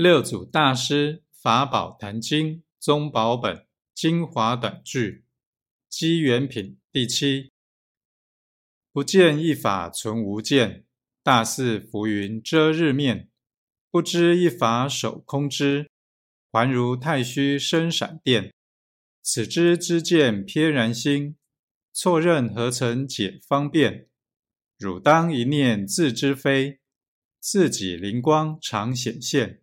六祖大师法宝坛经宗宝本精华短句机缘品第七。不见一法存无见，大似浮云遮日面。不知一法守空知，还如太虚生闪电。此知之见偏然心，错认何曾解方便？汝当一念自知非，自己灵光常显现。